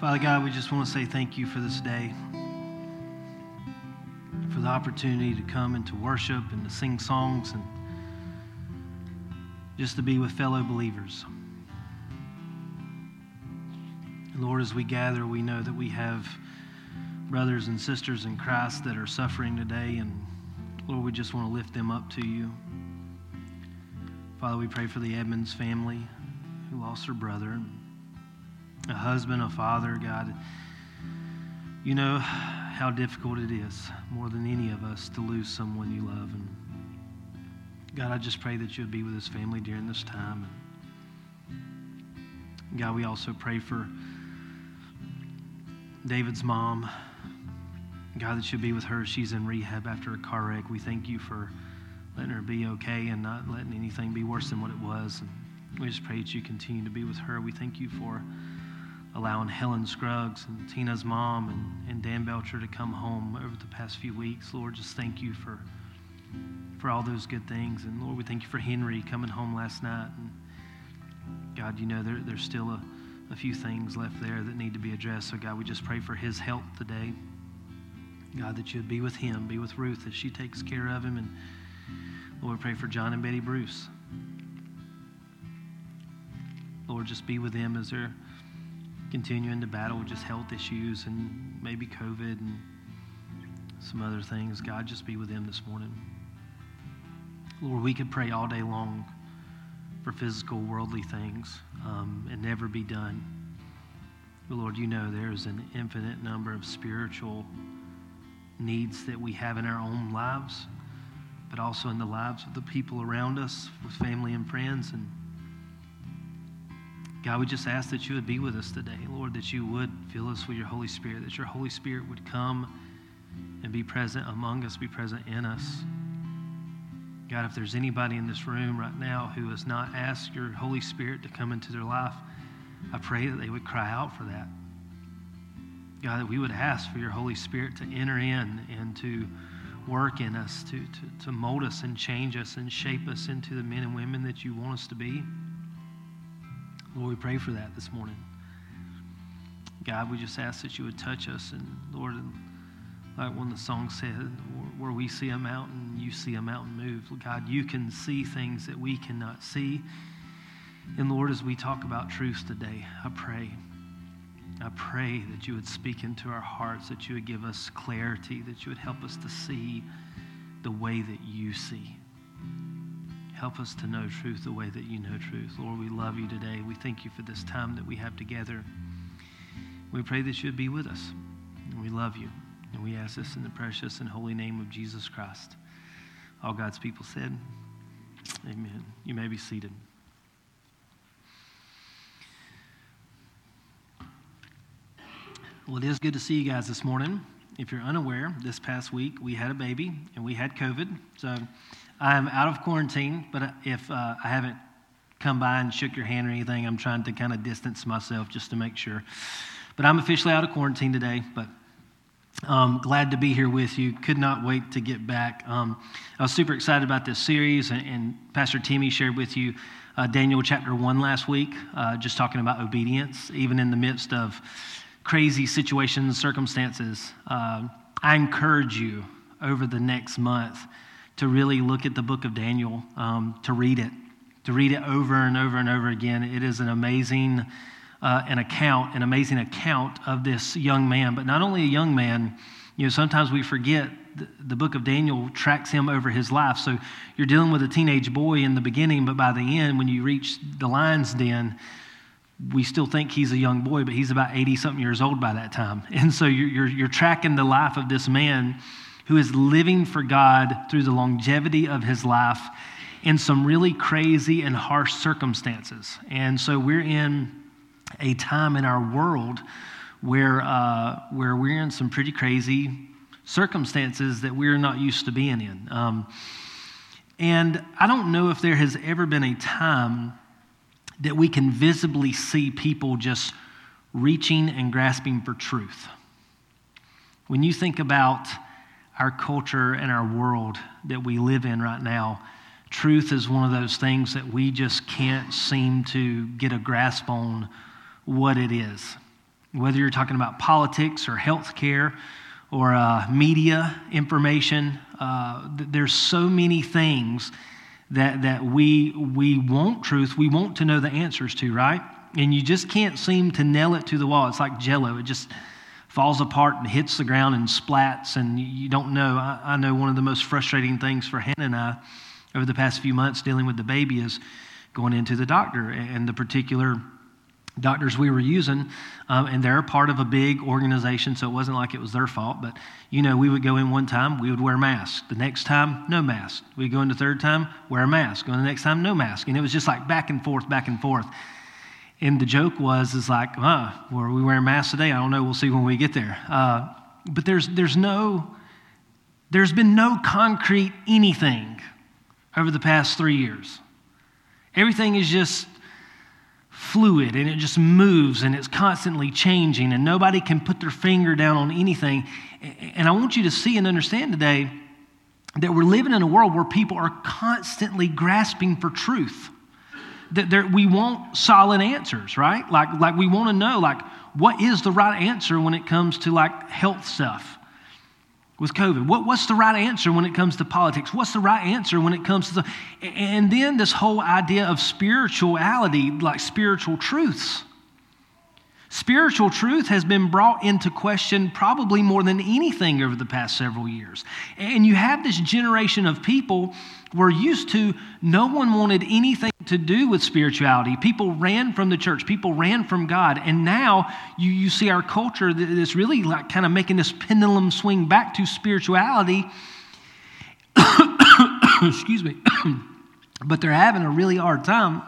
Father God, we just want to say thank you for this day, for the opportunity to come and to worship and to sing songs and just to be with fellow believers. Lord, as we gather, we know that we have brothers and sisters in Christ that are suffering today, and Lord, we just want to lift them up to you. Father, we pray for the Edmonds family who lost their brother, a husband, a father, God. You know how difficult it is, more than any of us, to lose someone you love. And God, I just pray that you would be with his family during this time. And God, we also pray for David's mom. God, that you'll be with her. She's in rehab after a car wreck. We thank you for letting her be okay and not letting anything be worse than what it was. And we just pray that you continue to be with her. We thank you for allowing Helen Scruggs and Tina's mom and, and Dan Belcher to come home over the past few weeks. Lord, just thank you for for all those good things. And Lord, we thank you for Henry coming home last night. And God, you know there, there's still a, a few things left there that need to be addressed. So God, we just pray for his health today. God, that you'd be with him, be with Ruth as she takes care of him. And Lord, we pray for John and Betty Bruce. Lord, just be with them as they're continuing to battle just health issues and maybe COVID and some other things. God, just be with them this morning. Lord, we could pray all day long for physical, worldly things um, and never be done. But Lord, you know there's an infinite number of spiritual needs that we have in our own lives, but also in the lives of the people around us, with family and friends. And God, we just ask that you would be with us today, Lord, that you would fill us with your Holy Spirit, that your Holy Spirit would come and be present among us, be present in us. God, if there's anybody in this room right now who has not asked your Holy Spirit to come into their life, I pray that they would cry out for that. God, that we would ask for your Holy Spirit to enter in and to work in us, to, to, to mold us and change us and shape us into the men and women that you want us to be. Lord, we pray for that this morning. God, we just ask that you would touch us. And Lord, like when the song said, where we see a mountain, you see a mountain move. God, you can see things that we cannot see. And Lord, as we talk about truth today, I pray I pray that you would speak into our hearts, that you would give us clarity, that you would help us to see the way that you see. Help us to know truth the way that you know truth. Lord, we love you today. We thank you for this time that we have together. We pray that you would be with us. We love you. And we ask this in the precious and holy name of Jesus Christ. All God's people said, Amen. You may be seated. Well, it is good to see you guys this morning. If you're unaware, this past week we had a baby and we had COVID. So I'm out of quarantine, but if uh, I haven't come by and shook your hand or anything, I'm trying to kind of distance myself just to make sure. But I'm officially out of quarantine today, but um, glad to be here with you. Could not wait to get back. Um, I was super excited about this series, and, and Pastor Timmy shared with you uh, Daniel chapter 1 last week, uh, just talking about obedience, even in the midst of crazy situations, and circumstances, uh, I encourage you over the next month to really look at the book of Daniel, um, to read it, to read it over and over and over again. It is an amazing uh, an account, an amazing account of this young man, but not only a young man. You know, sometimes we forget the, the book of Daniel tracks him over his life. So you're dealing with a teenage boy in the beginning, but by the end, when you reach the lion's den, we still think he's a young boy, but he's about 80 something years old by that time. And so you're, you're, you're, tracking the life of this man who is living for God through the longevity of his life in some really crazy and harsh circumstances. And so we're in a time in our world where, uh, where we're in some pretty crazy circumstances that we're not used to being in. Um, and I don't know if there has ever been a time that we can visibly see people just reaching and grasping for truth. When you think about our culture and our world that we live in right now, truth is one of those things that we just can't seem to get a grasp on what it is. whether you're talking about politics or healthcare or uh, media information. Uh, there's so many things that, that we, we want truth, we want to know the answers to, right? And you just can't seem to nail it to the wall. It's like jello, it just falls apart and hits the ground and splats, and you don't know. I, I know one of the most frustrating things for Hannah and I over the past few months dealing with the baby is going into the doctor and the particular doctors we were using, um, and they're part of a big organization, so it wasn't like it was their fault. But you know, we would go in one time, we would wear masks. The next time, no mask. We go in the third time, wear a mask. Go in the next time, no mask. And it was just like back and forth, back and forth. And the joke was, is like, huh, were we wearing masks today? I don't know. We'll see when we get there. Uh, but there's there's no there's been no concrete anything over the past three years. Everything is just fluid and it just moves and it's constantly changing and nobody can put their finger down on anything. And I want you to see and understand today that we're living in a world where people are constantly grasping for truth. That we want solid answers, right? Like, like we want to know, like, what is the right answer when it comes to like health stuff? with COVID? What, what's the right answer when it comes to politics? What's the right answer when it comes to the. And then this whole idea of spirituality, like spiritual truths. Spiritual truth has been brought into question probably more than anything over the past several years. And you have this generation of people we're used to, no one wanted anything to do with spirituality. People ran from the church, people ran from God. And now you, you see our culture that's really like kind of making this pendulum swing back to spirituality. Excuse me. but they're having a really hard time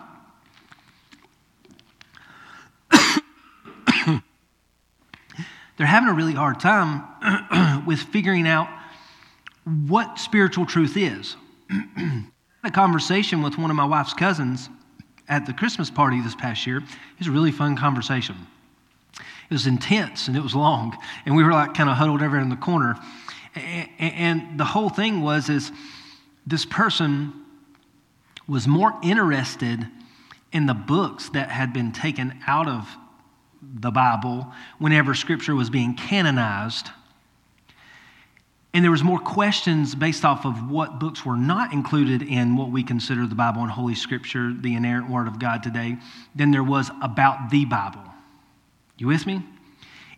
they're having a really hard time with figuring out what spiritual truth is. a conversation with one of my wife's cousins at the Christmas party this past year. It was a really fun conversation. It was intense and it was long, and we were like kind of huddled over in the corner. And the whole thing was is this person was more interested in the books that had been taken out of the Bible whenever Scripture was being canonized. And there was more questions based off of what books were not included in what we consider the Bible and Holy Scripture, the inerrant Word of God today, than there was about the Bible. You with me?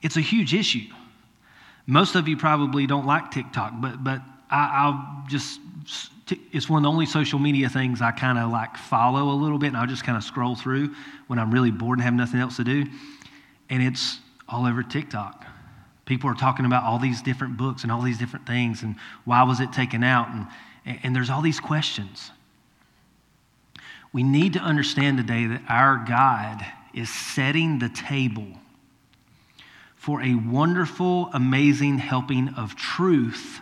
It's a huge issue. Most of you probably don't like TikTok, but but I, will just it's one of the only social media things I kind of like follow a little bit, and I'll just kind of scroll through when I'm really bored and have nothing else to do and it's all over TikTok. People are talking about all these different books and all these different things, and why was it taken out? And, and there's all these questions. We need to understand today that our God is setting the table for a wonderful, amazing helping of truth.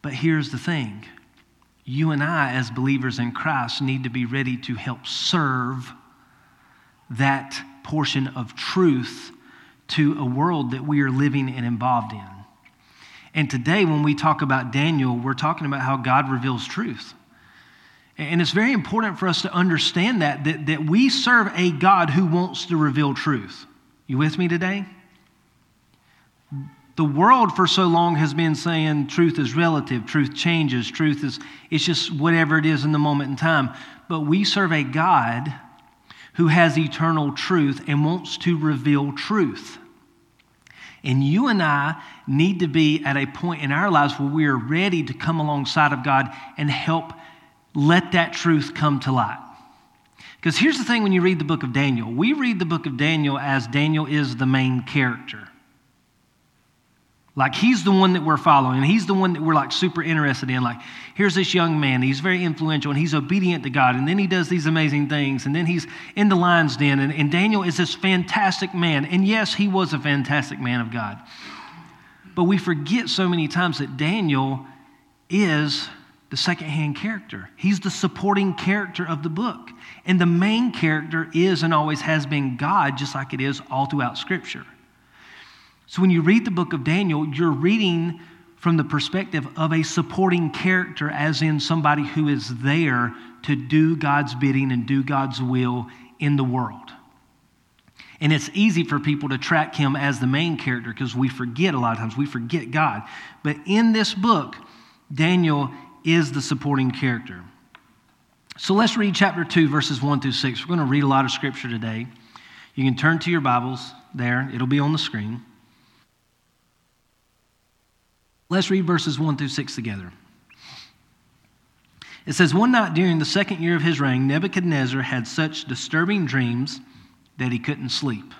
But here's the thing you and I, as believers in Christ, need to be ready to help serve that portion of truth to a world that we are living and involved in. And today, when we talk about Daniel, we're talking about how God reveals truth. And it's very important for us to understand that, that, that we serve a God who wants to reveal truth. You with me today? The world for so long has been saying truth is relative, truth changes, truth is it's just whatever it is in the moment in time. But we serve a God who has eternal truth and wants to reveal truth. And you and I need to be at a point in our lives where we are ready to come alongside of God and help let that truth come to light. Because here's the thing when you read the book of Daniel we read the book of Daniel as Daniel is the main character. Like he's the one that we're following, and he's the one that we're like super interested in. Like, here's this young man, he's very influential and he's obedient to God, and then he does these amazing things, and then he's in the lion's den, and, and Daniel is this fantastic man. And yes, he was a fantastic man of God. But we forget so many times that Daniel is the second-hand character. He's the supporting character of the book. And the main character is and always has been God, just like it is all throughout Scripture. So when you read the book of Daniel, you're reading from the perspective of a supporting character, as in somebody who is there to do God's bidding and do God's will in the world. And it's easy for people to track him as the main character because we forget a lot of times, we forget God. But in this book, Daniel is the supporting character. So let's read chapter 2, verses 1 through 6. We're going to read a lot of scripture today. You can turn to your Bibles there, it'll be on the screen. Let's read verses 1 through 6 together. It says, One night during the second year of his reign, Nebuchadnezzar had such disturbing dreams that he couldn't sleep.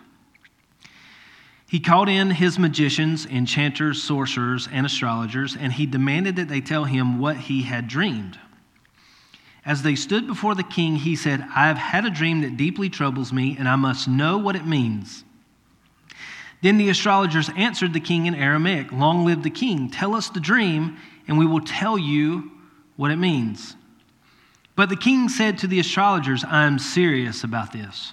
He called in his magicians, enchanters, sorcerers, and astrologers, and he demanded that they tell him what he had dreamed. As they stood before the king, he said, I have had a dream that deeply troubles me, and I must know what it means. Then the astrologers answered the king in Aramaic Long live the king, tell us the dream, and we will tell you what it means. But the king said to the astrologers, I am serious about this.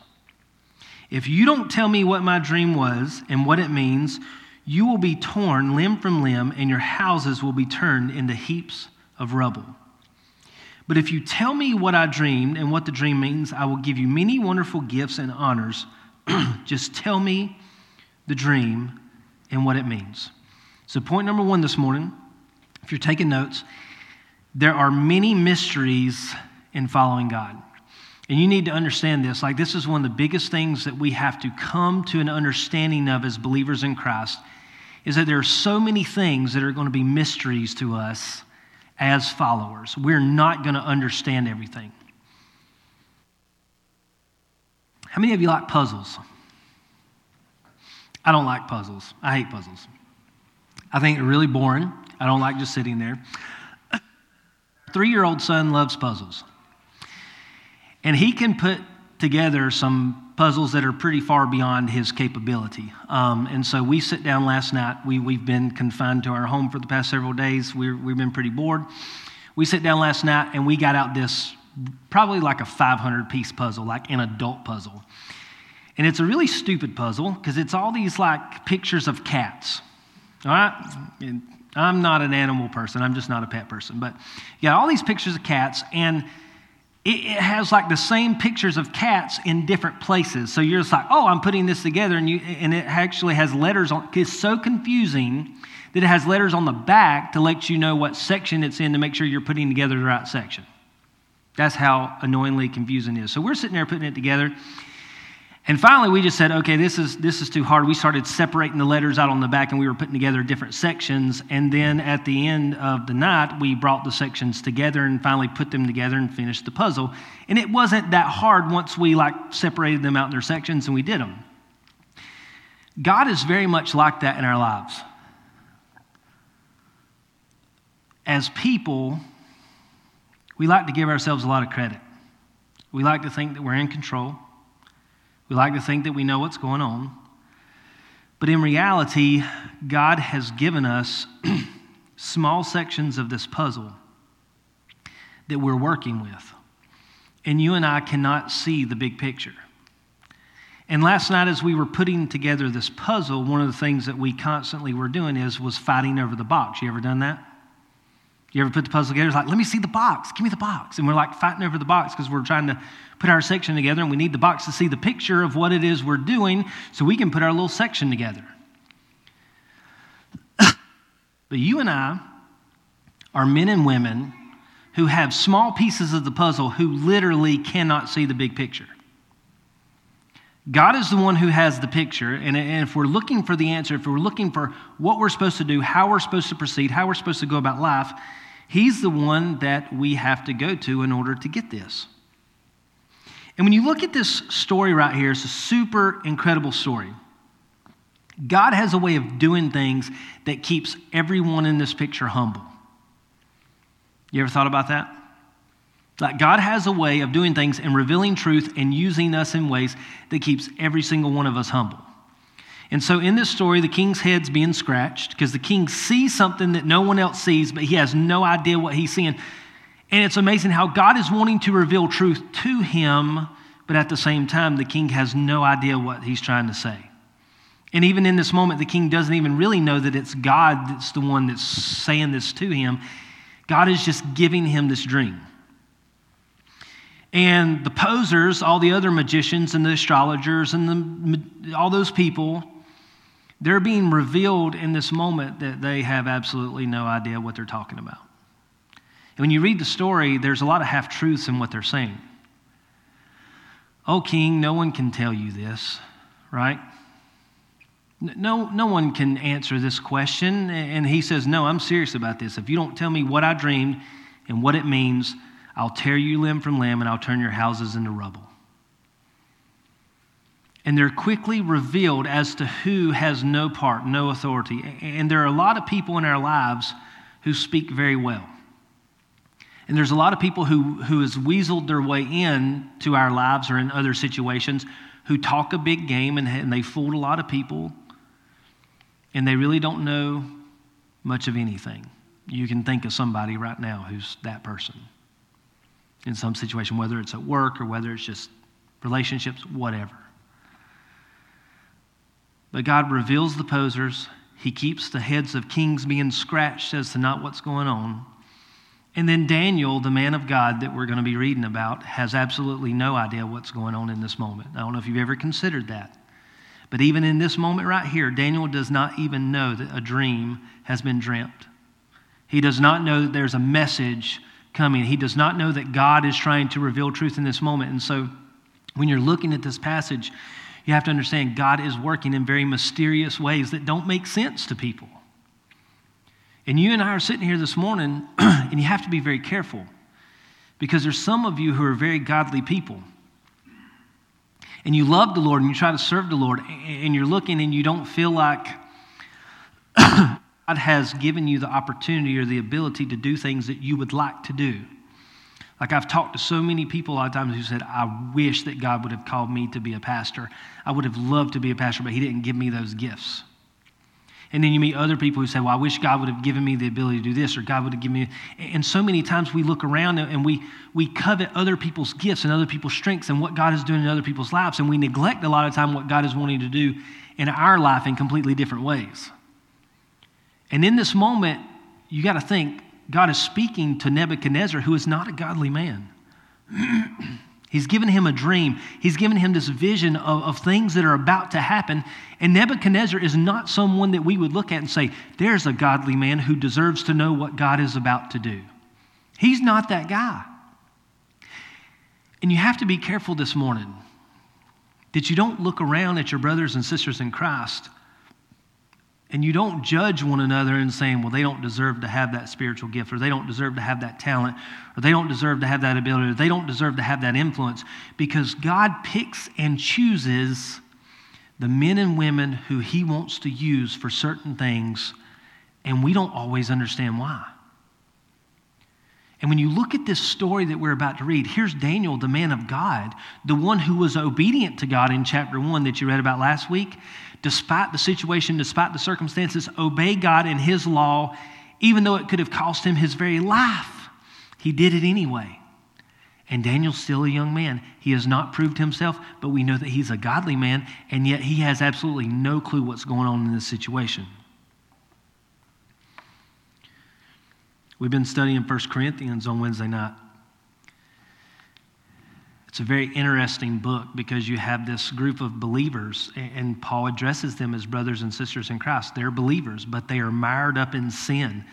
If you don't tell me what my dream was and what it means, you will be torn limb from limb, and your houses will be turned into heaps of rubble. But if you tell me what I dreamed and what the dream means, I will give you many wonderful gifts and honors. Just tell me the dream and what it means. So, point number one this morning, if you're taking notes, there are many mysteries in following God. And you need to understand this. Like, this is one of the biggest things that we have to come to an understanding of as believers in Christ is that there are so many things that are going to be mysteries to us as followers. We're not going to understand everything. How many of you like puzzles? I don't like puzzles. I hate puzzles. I think they're really boring. I don't like just sitting there. Three year old son loves puzzles. And he can put together some puzzles that are pretty far beyond his capability. Um, and so we sit down last night. We, we've been confined to our home for the past several days. we we've been pretty bored. We sit down last night and we got out this probably like a 500 piece puzzle, like an adult puzzle. And it's a really stupid puzzle because it's all these like pictures of cats. All right? And I'm not an animal person, I'm just not a pet person. But you got all these pictures of cats, and it, it, has like the same pictures of cats in different places. So you're just like, oh, I'm putting this together, and you and it actually has letters on. It's so confusing that it has letters on the back to let you know what section it's in to make sure you're putting together the right section. That's how annoyingly confusing it is. So we're sitting there putting it together, and finally, we just said, okay, this is, this is too hard. We started separating the letters out on the back and we were putting together different sections. And then at the end of the night, we brought the sections together and finally put them together and finished the puzzle. And it wasn't that hard once we like separated them out in their sections and we did them. God is very much like that in our lives. As people, we like to give ourselves a lot of credit. We like to think that we're in control. We like to think that we know what's going on. But in reality, God has given us small sections of this puzzle that we're working with. And you and I cannot see the big picture. And last night, as we were putting together this puzzle, one of the things that we constantly were doing is was fighting over the box. You ever done that? You ever put the puzzle together? It's like, let me see the box. Give me the box. And we're like fighting over the box because we're trying to put our section together and we need the box to see the picture of what it is we're doing so we can put our little section together. but you and I are men and women who have small pieces of the puzzle who literally cannot see the big picture. God is the one who has the picture, and if we're looking for the answer, if we're looking for what we're supposed to do, how we're supposed to proceed, how we're supposed to go about life, He's the one that we have to go to in order to get this. And when you look at this story right here, it's a super incredible story. God has a way of doing things that keeps everyone in this picture humble. You ever thought about that? Like God has a way of doing things and revealing truth and using us in ways that keeps every single one of us humble. And so in this story, the king's head's being scratched because the king sees something that no one else sees, but he has no idea what he's seeing. And it's amazing how God is wanting to reveal truth to him, but at the same time, the king has no idea what he's trying to say. And even in this moment, the king doesn't even really know that it's God that's the one that's saying this to him. God is just giving him this dream. And the posers, all the other magicians and the astrologers and the all those people, they're being revealed in this moment that they have absolutely no idea what they're talking about. And when you read the story, there's a lot of half truths in what they're saying. Oh, king, no one can tell you this, right? No, no one can answer this question. And he says, No, I'm serious about this. If you don't tell me what I dreamed and what it means, I'll tear you limb from limb and I'll turn your houses into rubble. And they're quickly revealed as to who has no part, no authority. And there are a lot of people in our lives who speak very well. And there's a lot of people who, who has weaseled their way in to our lives or in other situations who talk a big game and, and they fooled a lot of people and they really don't know much of anything. You can think of somebody right now who's that person in some situation, whether it's at work or whether it's just relationships, whatever. But God reveals the posers. He keeps the heads of kings being scratched as to not what's going on. And then Daniel, the man of God that we're going to be reading about, has absolutely no idea what's going on in this moment. I don't know if you've ever considered that. But even in this moment right here, Daniel does not even know that a dream has been dreamt. He does not know that there's a message coming. He does not know that God is trying to reveal truth in this moment. And so when you're looking at this passage, you have to understand God is working in very mysterious ways that don't make sense to people. And you and I are sitting here this morning, and you have to be very careful because there's some of you who are very godly people. And you love the Lord and you try to serve the Lord, and you're looking and you don't feel like God has given you the opportunity or the ability to do things that you would like to do. Like I've talked to so many people a lot of times who said, I wish that God would have called me to be a pastor. I would have loved to be a pastor, but He didn't give me those gifts. And then you meet other people who say, Well, I wish God would have given me the ability to do this, or God would have given me. And so many times we look around and we, we covet other people's gifts and other people's strengths and what God is doing in other people's lives. And we neglect a lot of time what God is wanting to do in our life in completely different ways. And in this moment, you got to think God is speaking to Nebuchadnezzar, who is not a godly man. He's given him a dream. He's given him this vision of, of things that are about to happen. And Nebuchadnezzar is not someone that we would look at and say, there's a godly man who deserves to know what God is about to do. He's not that guy. And you have to be careful this morning that you don't look around at your brothers and sisters in Christ and you don't judge one another and saying, well, they don't deserve to have that spiritual gift, or they don't deserve to have that talent, or they don't deserve to have that ability, or they don't deserve to have that influence, because God picks and chooses the men and women who He wants to use for certain things, and we don't always understand why. And when you look at this story that we're about to read, here's Daniel, the man of God, the one who was obedient to God in chapter 1 that you read about last week despite the situation, despite the circumstances, obey God and His law, even though it could have cost him his very life. He did it anyway. And Daniel's still a young man. He has not proved himself, but we know that he's a godly man, and yet he has absolutely no clue what's going on in this situation. We've been studying 1 Corinthians on Wednesday night. It's a very interesting book because you have this group of believers, and Paul addresses them as brothers and sisters in Christ. They're believers, but they are mired up in sin.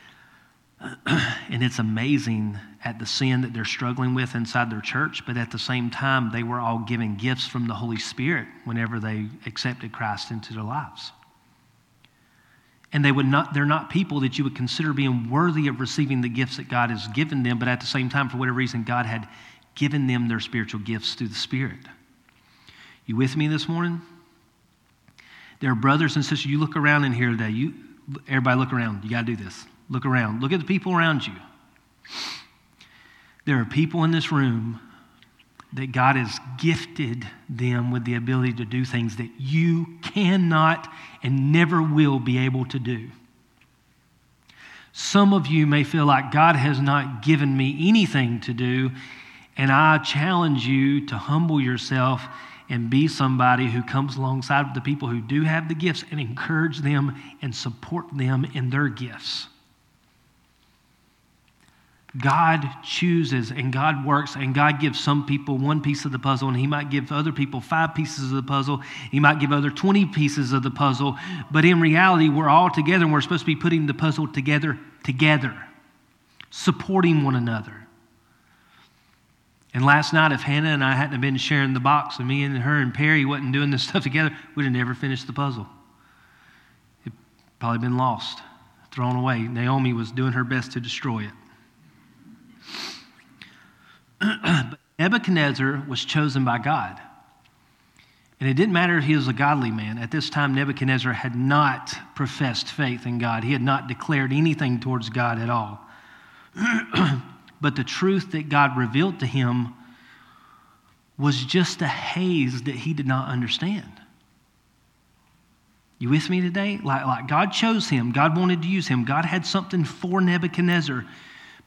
and it's amazing at the sin that they're struggling with inside their church, but at the same time, they were all given gifts from the Holy Spirit whenever they accepted Christ into their lives. And they would not, they're not people that you would consider being worthy of receiving the gifts that God has given them, but at the same time, for whatever reason, God had given them their spiritual gifts through the Spirit. You with me this morning? There are brothers and sisters. You look around in here today. You, everybody, look around. You got to do this. Look around. Look at the people around you. There are people in this room that God has gifted them with the ability to do things that you cannot and never will be able to do. Some of you may feel like God has not given me anything to do, and I challenge you to humble yourself and be somebody who comes alongside the people who do have the gifts and encourage them and support them in their gifts. God chooses and God works and God gives some people one piece of the puzzle and He might give other people five pieces of the puzzle. He might give other 20 pieces of the puzzle. But in reality, we're all together and we're supposed to be putting the puzzle together, together, supporting one another. And last night, if Hannah and I hadn't been sharing the box and me and her and Perry wasn't doing this stuff together, we'd have never finished the puzzle. It'd probably been lost, thrown away. Naomi was doing her best to destroy it. but Nebuchadnezzar was chosen by God. And it didn't matter if he was a godly man. At this time, Nebuchadnezzar had not professed faith in God, he had not declared anything towards God at all. but the truth that God revealed to him was just a haze that he did not understand. You with me today? Like, like God chose him, God wanted to use him, God had something for Nebuchadnezzar.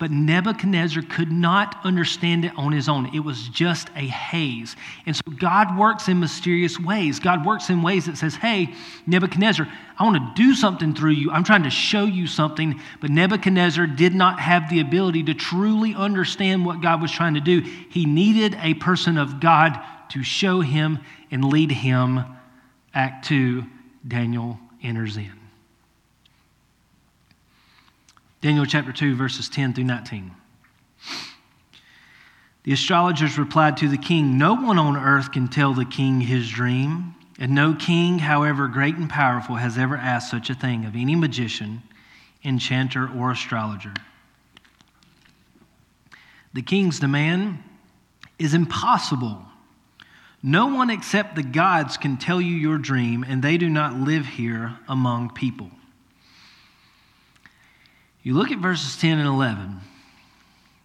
But Nebuchadnezzar could not understand it on his own. It was just a haze. And so God works in mysterious ways. God works in ways that says, hey, Nebuchadnezzar, I want to do something through you. I'm trying to show you something. But Nebuchadnezzar did not have the ability to truly understand what God was trying to do. He needed a person of God to show him and lead him. Act 2, Daniel enters in. Daniel chapter 2, verses 10 through 19. The astrologers replied to the king No one on earth can tell the king his dream, and no king, however great and powerful, has ever asked such a thing of any magician, enchanter, or astrologer. The king's demand is impossible. No one except the gods can tell you your dream, and they do not live here among people. You look at verses 10 and 11,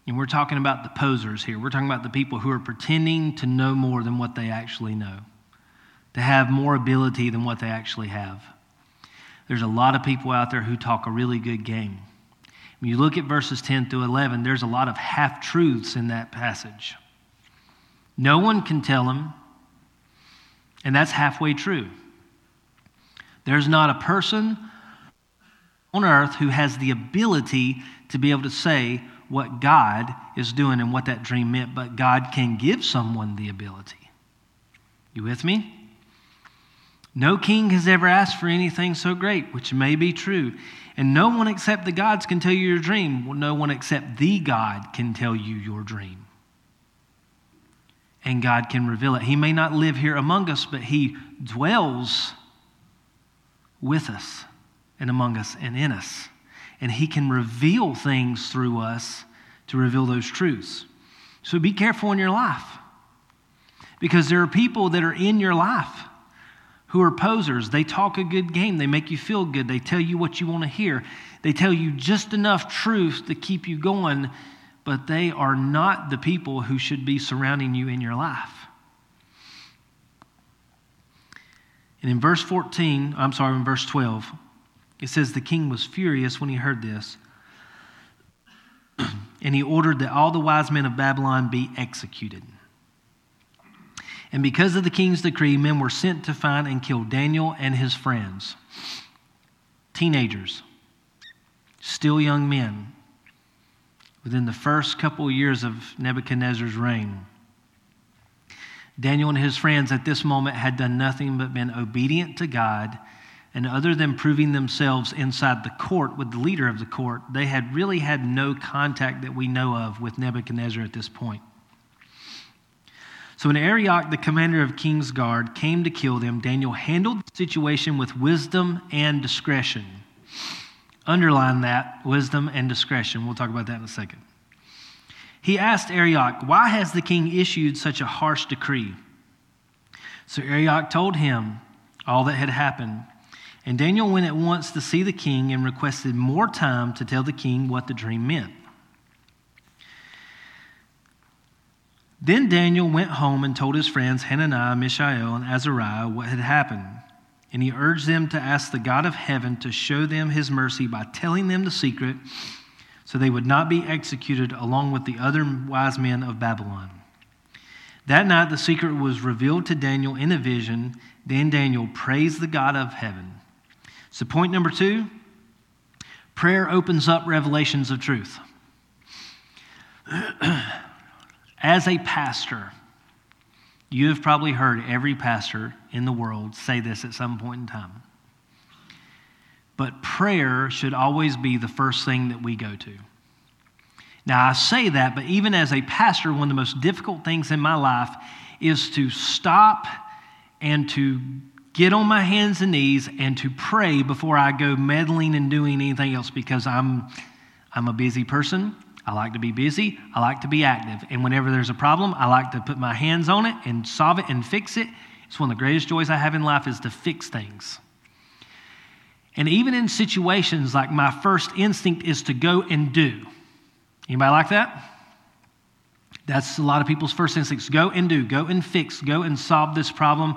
and we're talking about the posers here. We're talking about the people who are pretending to know more than what they actually know, to have more ability than what they actually have. There's a lot of people out there who talk a really good game. When you look at verses 10 through 11, there's a lot of half truths in that passage. No one can tell them, and that's halfway true. There's not a person on earth who has the ability to be able to say what God is doing and what that dream meant, but God can give someone the ability. You with me? No king has ever asked for anything so great, which may be true. And no one except the gods can tell you your dream. No one except the God can tell you your dream. And God can reveal it. He may not live here among us, but He dwells with us and among us and in us. And He can reveal things through us to reveal those truths. So be careful in your life because there are people that are in your life who are posers. They talk a good game, they make you feel good, they tell you what you want to hear, they tell you just enough truth to keep you going, but they are not the people who should be surrounding you in your life. And in verse 14, I'm sorry, in verse 12, it says the king was furious when he heard this, and he ordered that all the wise men of Babylon be executed. And because of the king's decree, men were sent to find and kill Daniel and his friends. Teenagers, still young men, within the first couple of years of Nebuchadnezzar's reign. Daniel and his friends at this moment had done nothing but been obedient to God and other than proving themselves inside the court with the leader of the court, they had really had no contact that we know of with Nebuchadnezzar at this point. So when Arioch, the commander of King's Guard, came to kill them, Daniel handled the situation with wisdom and discretion. Underline that wisdom and discretion. We'll talk about that in a second. He asked Arioch, Why has the king issued such a harsh decree? So Arioch told him all that had happened. And Daniel went at once to see the king and requested more time to tell the king what the dream meant. Then Daniel went home and told his friends Hananiah, Mishael, and Azariah what had happened. And he urged them to ask the God of heaven to show them his mercy by telling them the secret so they would not be executed along with the other wise men of Babylon. That night the secret was revealed to Daniel in a vision. Then Daniel praised the God of heaven. So, point number two prayer opens up revelations of truth. As a pastor, you have probably heard every pastor in the world say this at some point in time. But prayer should always be the first thing that we go to. Now, I say that, but even as a pastor, one of the most difficult things in my life is to stop and to get on my hands and knees and to pray before I go meddling and doing anything else because I'm, I'm a busy person. I like to be busy. I like to be active. And whenever there's a problem, I like to put my hands on it and solve it and fix it. It's one of the greatest joys I have in life is to fix things. And even in situations like my first instinct is to go and do. Anybody like that? That's a lot of people's first instincts. Go and do, go and fix, go and solve this problem.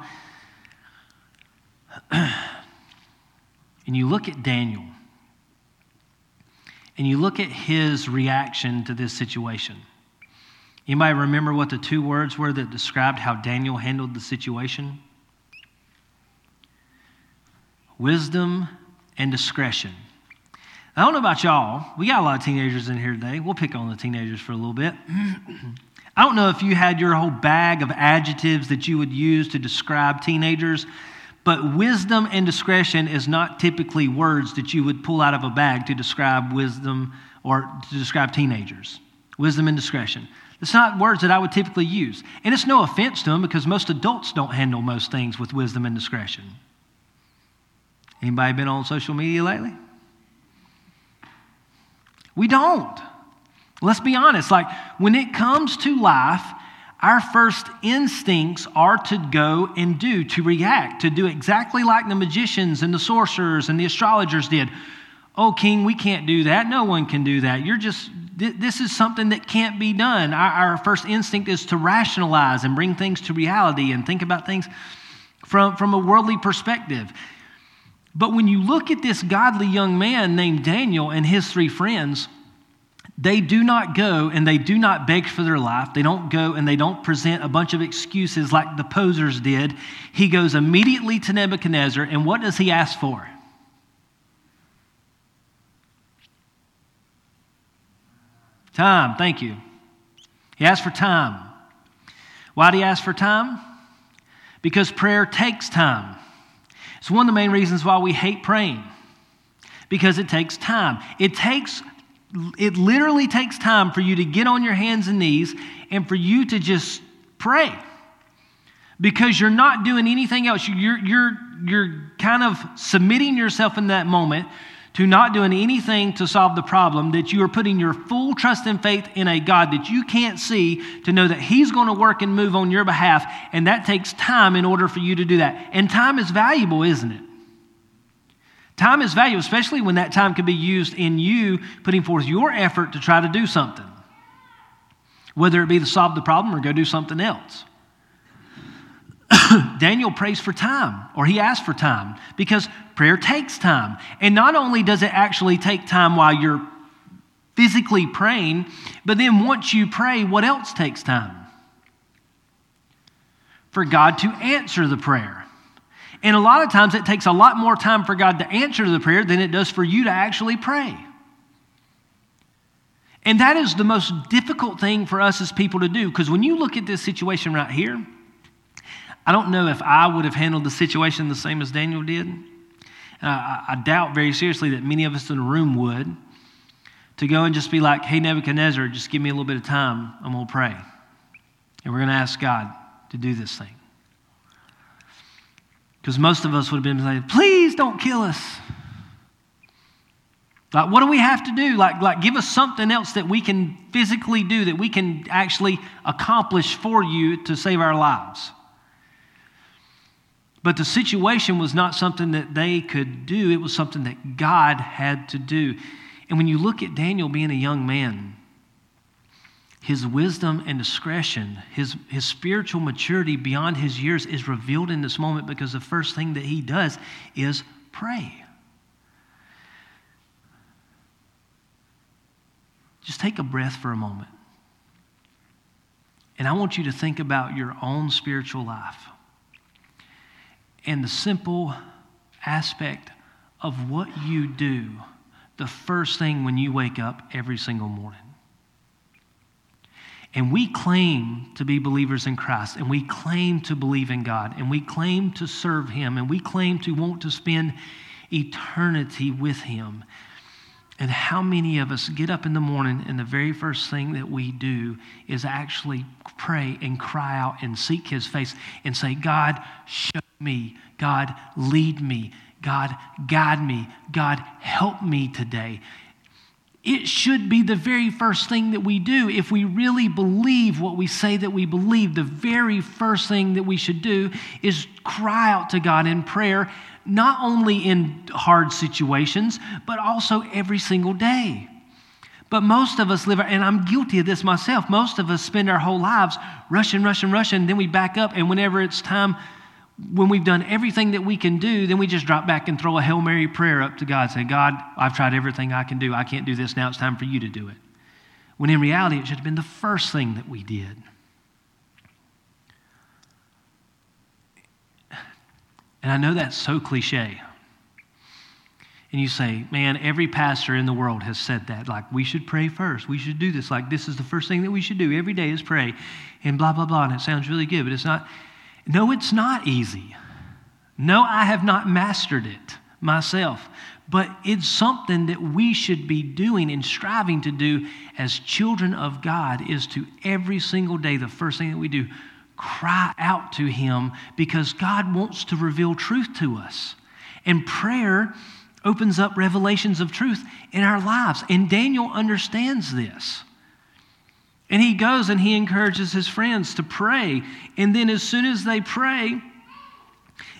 and you look at Daniel and you look at his reaction to this situation. Anybody remember what the two words were that described how Daniel handled the situation? Wisdom and discretion. I don't know about y'all. We got a lot of teenagers in here today. We'll pick on the teenagers for a little bit. I don't know if you had your whole bag of adjectives that you would use to describe teenagers, but wisdom and discretion is not typically words that you would pull out of a bag to describe wisdom or to describe teenagers. Wisdom and discretion. It's not words that I would typically use. And it's no offense to them because most adults don't handle most things with wisdom and discretion. Anybody been on social media lately? We don't. Let's be honest. Like when it comes to life, our first instincts are to go and do, to react, to do exactly like the magicians and the sorcerers and the astrologers did. Oh, king, we can't do that. No one can do that. You're just, this is something that can't be done. Our, our first instinct is to rationalize and bring things to reality and think about things from, from a worldly perspective. But when you look at this godly young man named Daniel and his three friends, they do not go and they do not beg for their life. They don't go and they don't present a bunch of excuses like the posers did. He goes immediately to Nebuchadnezzar, and what does he ask for? Time, thank you. He asked for time. Why do he ask for time? Because prayer takes time. It's one of the main reasons why we hate praying, because it takes time. It takes it literally takes time for you to get on your hands and knees and for you to just pray because you're not doing anything else. You're, you're, you're kind of submitting yourself in that moment to not doing anything to solve the problem, that you are putting your full trust and faith in a God that you can't see to know that He's going to work and move on your behalf. And that takes time in order for you to do that. And time is valuable, isn't it? Time is valuable, especially when that time can be used in you putting forth your effort to try to do something, whether it be to solve the problem or go do something else. Daniel prays for time, or he asks for time, because prayer takes time. And not only does it actually take time while you're physically praying, but then once you pray, what else takes time? For God to answer the prayer. And a lot of times it takes a lot more time for God to answer the prayer than it does for you to actually pray. And that is the most difficult thing for us as people to do because when you look at this situation right here, I don't know if I would have handled the situation the same as Daniel did. Uh, I, I doubt very seriously that many of us in the room would. To go and just be like, hey, Nebuchadnezzar, just give me a little bit of time. I'm going to pray. And we're going to ask God to do this thing. Because most of us would have been saying, please don't kill us. Like, what do we have to do? Like, like, give us something else that we can physically do, that we can actually accomplish for you to save our lives. But the situation was not something that they could do, it was something that God had to do. And when you look at Daniel being a young man, his wisdom and discretion, his, his spiritual maturity beyond his years is revealed in this moment because the first thing that he does is pray. Just take a breath for a moment. And I want you to think about your own spiritual life and the simple aspect of what you do the first thing when you wake up every single morning. And we claim to be believers in Christ, and we claim to believe in God, and we claim to serve Him, and we claim to want to spend eternity with Him. And how many of us get up in the morning and the very first thing that we do is actually pray and cry out and seek His face and say, God, show me. God, lead me. God, guide me. God, help me today. It should be the very first thing that we do. If we really believe what we say that we believe, the very first thing that we should do is cry out to God in prayer not only in hard situations, but also every single day. But most of us live, and I'm guilty of this myself, most of us spend our whole lives rushing, rushing, rushing, then we back up, and whenever it's time, when we've done everything that we can do, then we just drop back and throw a Hail Mary prayer up to God, say, God, I've tried everything I can do. I can't do this now. It's time for you to do it. When in reality, it should have been the first thing that we did. And I know that's so cliche. And you say, man, every pastor in the world has said that. Like, we should pray first. We should do this. Like, this is the first thing that we should do every day is pray. And blah, blah, blah. And it sounds really good, but it's not. No, it's not easy. No, I have not mastered it myself. But it's something that we should be doing and striving to do as children of God is to every single day, the first thing that we do, cry out to Him because God wants to reveal truth to us. And prayer opens up revelations of truth in our lives. And Daniel understands this. And he goes and he encourages his friends to pray. And then, as soon as they pray,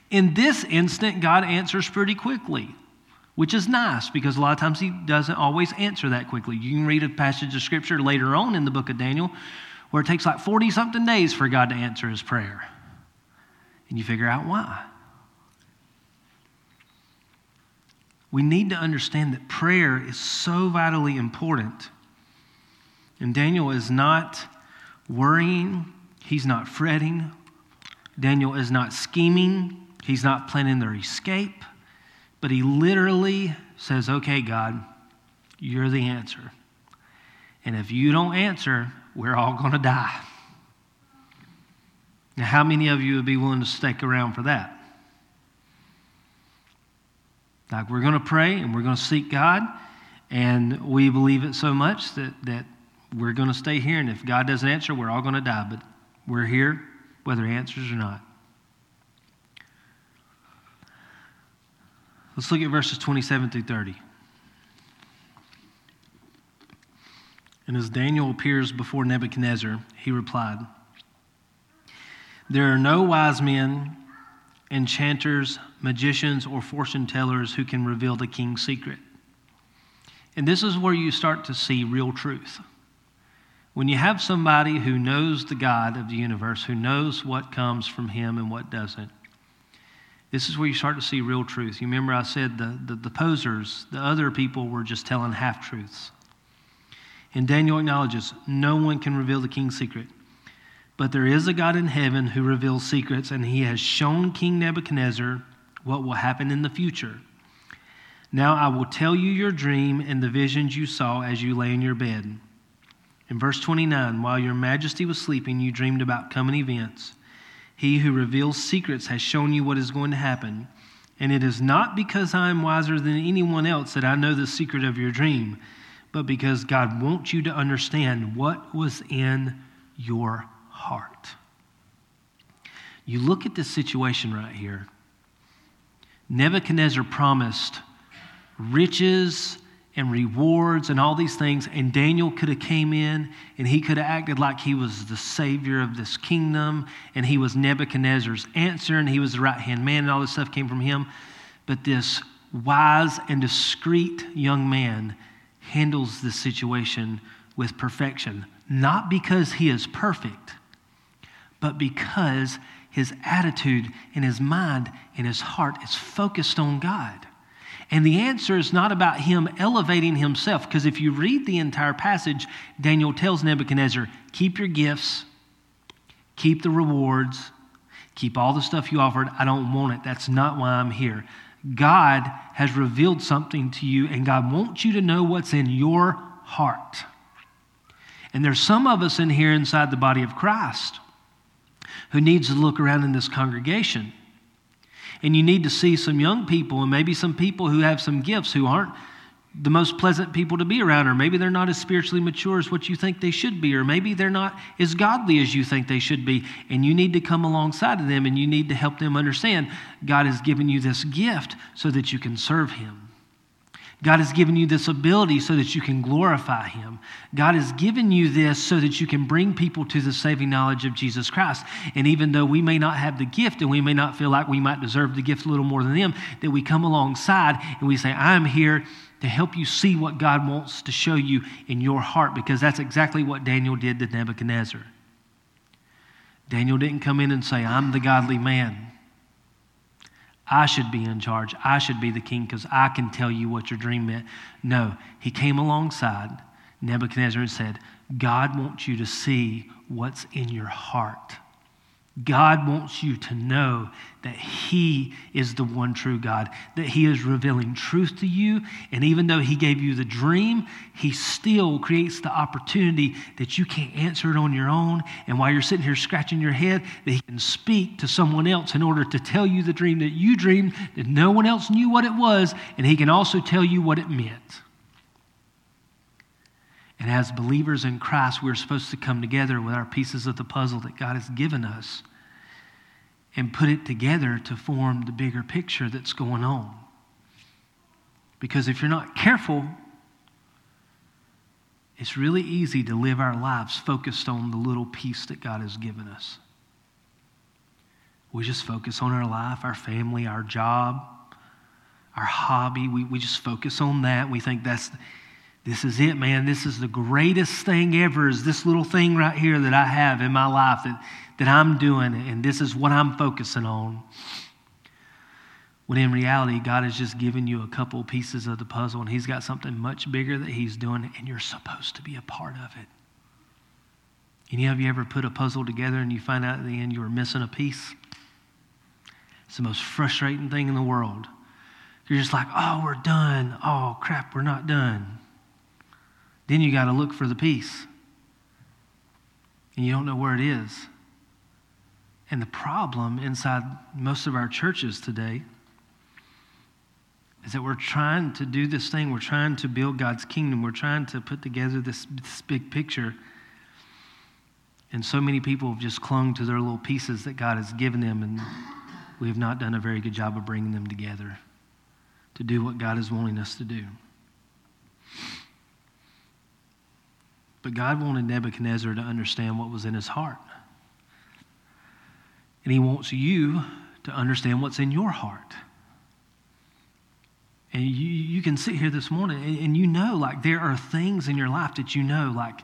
in this instant, God answers pretty quickly, which is nice because a lot of times he doesn't always answer that quickly. You can read a passage of scripture later on in the book of Daniel where it takes like 40 something days for God to answer his prayer. And you figure out why. We need to understand that prayer is so vitally important. And Daniel is not worrying, he's not fretting, Daniel is not scheming, he's not planning their escape, but he literally says, Okay, God, you're the answer. And if you don't answer, we're all going to die. Now, how many of you would be willing to stick around for that? Like, we're going to pray and we're going to seek God, and we believe it so much that, that we're going to stay here, and if God doesn't answer, we're all going to die. But we're here whether He answers or not. Let's look at verses 27 through 30. And as Daniel appears before Nebuchadnezzar, he replied, There are no wise men, enchanters, magicians, or fortune tellers who can reveal the king's secret. And this is where you start to see real truth. When you have somebody who knows the God of the universe, who knows what comes from him and what doesn't, this is where you start to see real truth. You remember I said the, the, the posers, the other people were just telling half truths. And Daniel acknowledges no one can reveal the king's secret. But there is a God in heaven who reveals secrets, and he has shown King Nebuchadnezzar what will happen in the future. Now I will tell you your dream and the visions you saw as you lay in your bed. In verse 29, while your majesty was sleeping, you dreamed about coming events. He who reveals secrets has shown you what is going to happen. And it is not because I am wiser than anyone else that I know the secret of your dream but because God wants you to understand what was in your heart. You look at this situation right here. Nebuchadnezzar promised riches and rewards and all these things and daniel could have came in and he could have acted like he was the savior of this kingdom and he was nebuchadnezzar's answer and he was the right hand man and all this stuff came from him but this wise and discreet young man handles the situation with perfection, not because he is perfect, but because his attitude and his mind and his heart is focused on God. And the answer is not about him elevating himself, because if you read the entire passage, Daniel tells Nebuchadnezzar, keep your gifts, keep the rewards, keep all the stuff you offered. I don't want it. That's not why I'm here. God has revealed something to you, and God wants you to know what's in your heart. And there's some of us in here inside the body of Christ who needs to look around in this congregation. And you need to see some young people and maybe some people who have some gifts who aren't the most pleasant people to be around, or maybe they're not as spiritually mature as what you think they should be, or maybe they're not as godly as you think they should be. And you need to come alongside of them and you need to help them understand God has given you this gift so that you can serve Him. God has given you this ability so that you can glorify Him. God has given you this so that you can bring people to the saving knowledge of Jesus Christ. And even though we may not have the gift and we may not feel like we might deserve the gift a little more than them, that we come alongside and we say, I'm here to help you see what God wants to show you in your heart, because that's exactly what Daniel did to Nebuchadnezzar. Daniel didn't come in and say, I'm the godly man. I should be in charge. I should be the king because I can tell you what your dream meant. No, he came alongside Nebuchadnezzar and said, God wants you to see what's in your heart. God wants you to know that He is the one true God, that He is revealing truth to you. And even though He gave you the dream, He still creates the opportunity that you can't answer it on your own. And while you're sitting here scratching your head, that He can speak to someone else in order to tell you the dream that you dreamed, that no one else knew what it was, and He can also tell you what it meant. And as believers in Christ, we're supposed to come together with our pieces of the puzzle that God has given us and put it together to form the bigger picture that's going on. Because if you're not careful, it's really easy to live our lives focused on the little piece that God has given us. We just focus on our life, our family, our job, our hobby. We, we just focus on that. We think that's this is it, man. This is the greatest thing ever, is this little thing right here that I have in my life that, that I'm doing, and this is what I'm focusing on. When in reality, God has just given you a couple pieces of the puzzle, and He's got something much bigger that He's doing, and you're supposed to be a part of it. Any of you ever put a puzzle together and you find out at the end you were missing a piece? It's the most frustrating thing in the world. You're just like, oh, we're done. Oh, crap, we're not done. Then you got to look for the piece. And you don't know where it is. And the problem inside most of our churches today is that we're trying to do this thing. We're trying to build God's kingdom. We're trying to put together this, this big picture. And so many people have just clung to their little pieces that God has given them, and we have not done a very good job of bringing them together to do what God is wanting us to do. But God wanted Nebuchadnezzar to understand what was in his heart. And he wants you to understand what's in your heart. And you, you can sit here this morning and, and you know, like, there are things in your life that you know, like,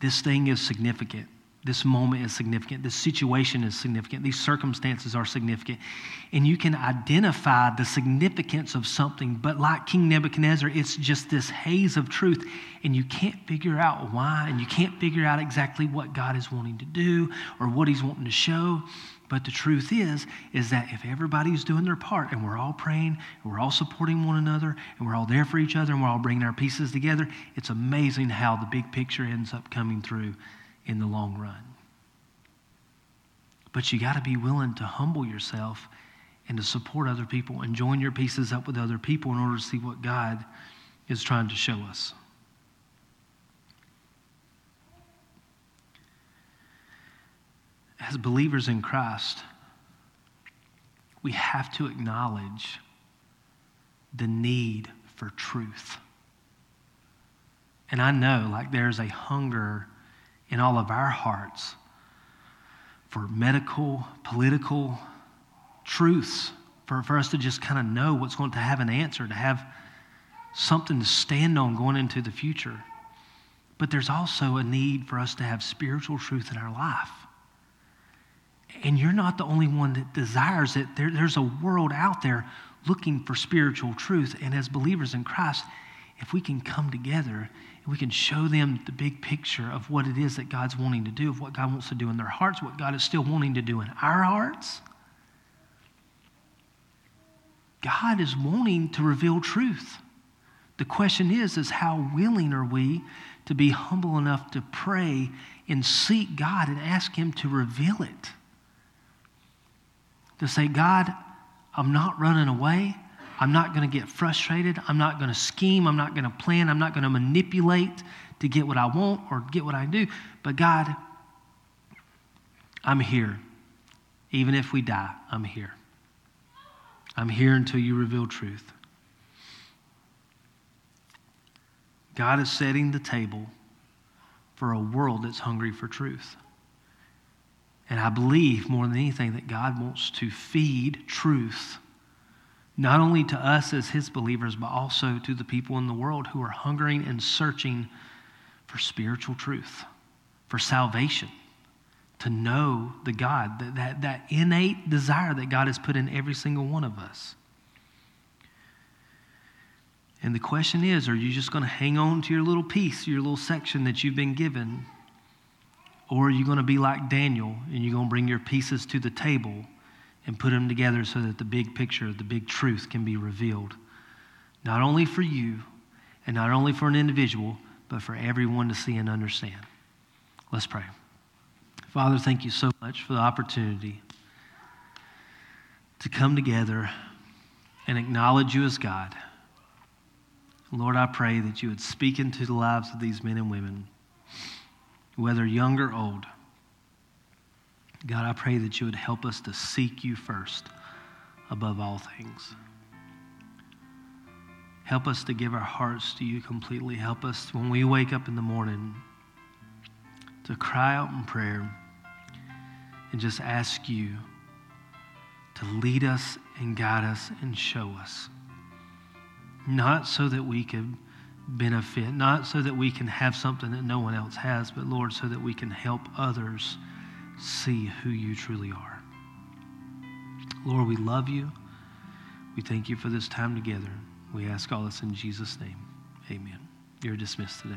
this thing is significant. This moment is significant. This situation is significant. These circumstances are significant. And you can identify the significance of something, but like King Nebuchadnezzar, it's just this haze of truth, and you can't figure out why, and you can't figure out exactly what God is wanting to do or what He's wanting to show. But the truth is, is that if everybody's doing their part and we're all praying and we're all supporting one another and we're all there for each other and we're all bringing our pieces together, it's amazing how the big picture ends up coming through in the long run. But you got to be willing to humble yourself and to support other people and join your pieces up with other people in order to see what God is trying to show us. As believers in Christ, we have to acknowledge the need for truth. And I know, like, there's a hunger in all of our hearts for medical, political truths, for, for us to just kind of know what's going to have an answer, to have something to stand on going into the future. But there's also a need for us to have spiritual truth in our life. And you're not the only one that desires it. There, there's a world out there looking for spiritual truth. And as believers in Christ, if we can come together we can show them the big picture of what it is that God's wanting to do, of what God wants to do in their hearts, what God is still wanting to do in our hearts. God is wanting to reveal truth. The question is, is how willing are we to be humble enough to pray and seek God and ask Him to reveal it. To say, God, I'm not running away. I'm not going to get frustrated. I'm not going to scheme. I'm not going to plan. I'm not going to manipulate to get what I want or get what I do. But God, I'm here. Even if we die, I'm here. I'm here until you reveal truth. God is setting the table for a world that's hungry for truth. And I believe more than anything that God wants to feed truth, not only to us as His believers, but also to the people in the world who are hungering and searching for spiritual truth, for salvation, to know the God, that, that, that innate desire that God has put in every single one of us. And the question is are you just going to hang on to your little piece, your little section that you've been given? Or are you going to be like Daniel and you're going to bring your pieces to the table and put them together so that the big picture, the big truth can be revealed? Not only for you and not only for an individual, but for everyone to see and understand. Let's pray. Father, thank you so much for the opportunity to come together and acknowledge you as God Lord, I pray that you would speak into the lives of these men and women, whether young or old. God, I pray that you would help us to seek you first above all things. Help us to give our hearts to you completely. Help us when we wake up in the morning to cry out in prayer and just ask you to lead us and guide us and show us not so that we can benefit, not so that we can have something that no one else has, but Lord, so that we can help others see who you truly are. Lord, we love you. We thank you for this time together. We ask all this in Jesus' name. Amen. You're dismissed today.